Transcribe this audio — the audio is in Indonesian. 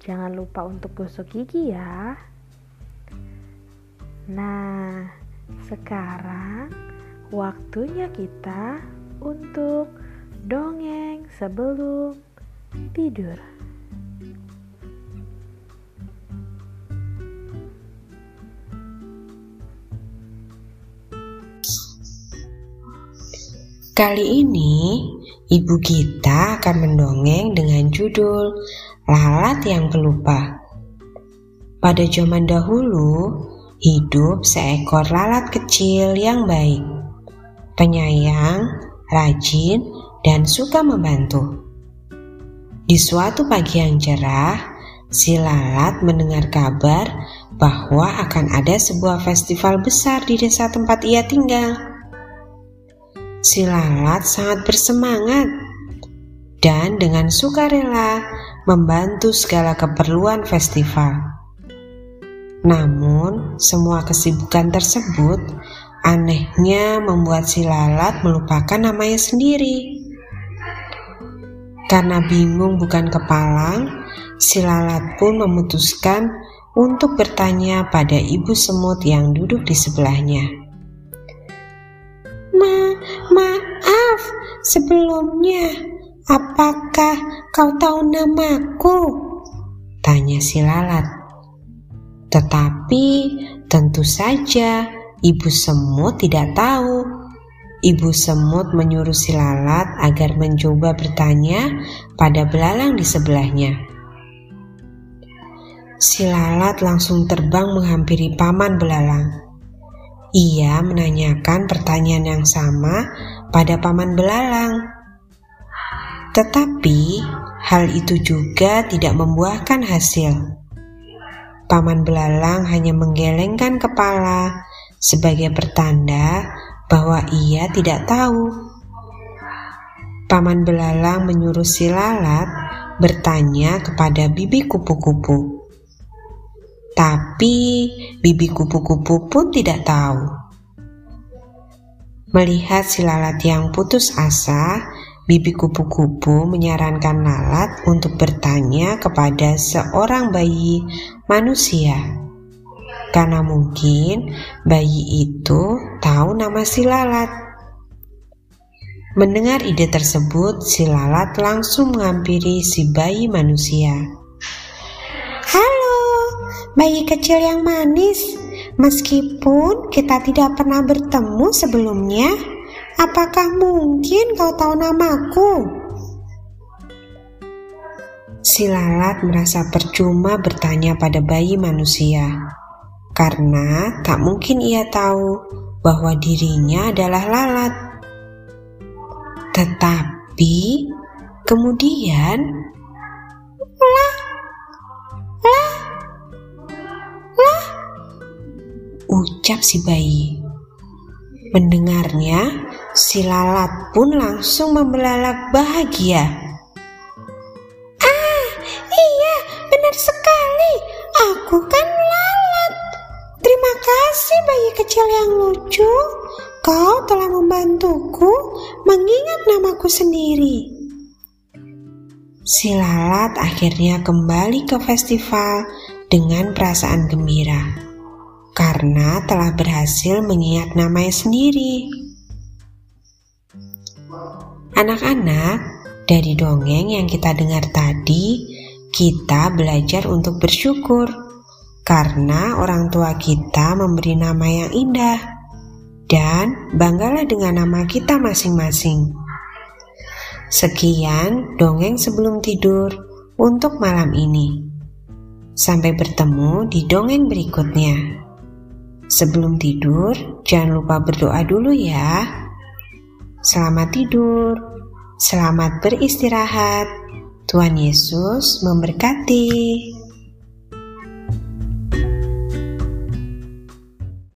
Jangan lupa untuk gosok gigi ya. Nah, sekarang waktunya kita untuk dongeng sebelum tidur. Kali ini, ibu kita akan mendongeng dengan judul lalat yang pelupa. Pada zaman dahulu, hidup seekor lalat kecil yang baik, penyayang, rajin, dan suka membantu. Di suatu pagi yang cerah, si lalat mendengar kabar bahwa akan ada sebuah festival besar di desa tempat ia tinggal. Si lalat sangat bersemangat dan dengan sukarela membantu segala keperluan festival. Namun, semua kesibukan tersebut anehnya membuat si lalat melupakan namanya sendiri. Karena bingung bukan kepalang, si lalat pun memutuskan untuk bertanya pada ibu semut yang duduk di sebelahnya. Ma, maaf sebelumnya, Apakah kau tahu namaku? Tanya si lalat. Tetapi tentu saja ibu semut tidak tahu. Ibu semut menyuruh si lalat agar mencoba bertanya pada belalang di sebelahnya. Si lalat langsung terbang menghampiri paman belalang. Ia menanyakan pertanyaan yang sama pada paman belalang. Tetapi hal itu juga tidak membuahkan hasil. Paman belalang hanya menggelengkan kepala sebagai pertanda bahwa ia tidak tahu. Paman belalang menyuruh si lalat bertanya kepada bibi kupu-kupu. Tapi bibi kupu-kupu pun tidak tahu. Melihat si lalat yang putus asa, Bibi kupu-kupu menyarankan lalat untuk bertanya kepada seorang bayi manusia. Karena mungkin bayi itu tahu nama si lalat. Mendengar ide tersebut, si lalat langsung menghampiri si bayi manusia. Halo, bayi kecil yang manis. Meskipun kita tidak pernah bertemu sebelumnya, Apakah mungkin kau tahu namaku? Si lalat merasa percuma bertanya pada bayi manusia, karena tak mungkin ia tahu bahwa dirinya adalah lalat. Tetapi kemudian, lah, lah, lah, ucap si bayi. Mendengarnya, Si lalat pun langsung membelalak bahagia. Ah, iya, benar sekali. Aku kan lalat. Terima kasih bayi kecil yang lucu. Kau telah membantuku mengingat namaku sendiri. Si lalat akhirnya kembali ke festival dengan perasaan gembira karena telah berhasil mengingat namanya sendiri. Anak-anak, dari dongeng yang kita dengar tadi, kita belajar untuk bersyukur karena orang tua kita memberi nama yang indah, dan banggalah dengan nama kita masing-masing. Sekian dongeng sebelum tidur untuk malam ini. Sampai bertemu di dongeng berikutnya. Sebelum tidur, jangan lupa berdoa dulu ya. Selamat tidur. Selamat beristirahat. Tuhan Yesus memberkati.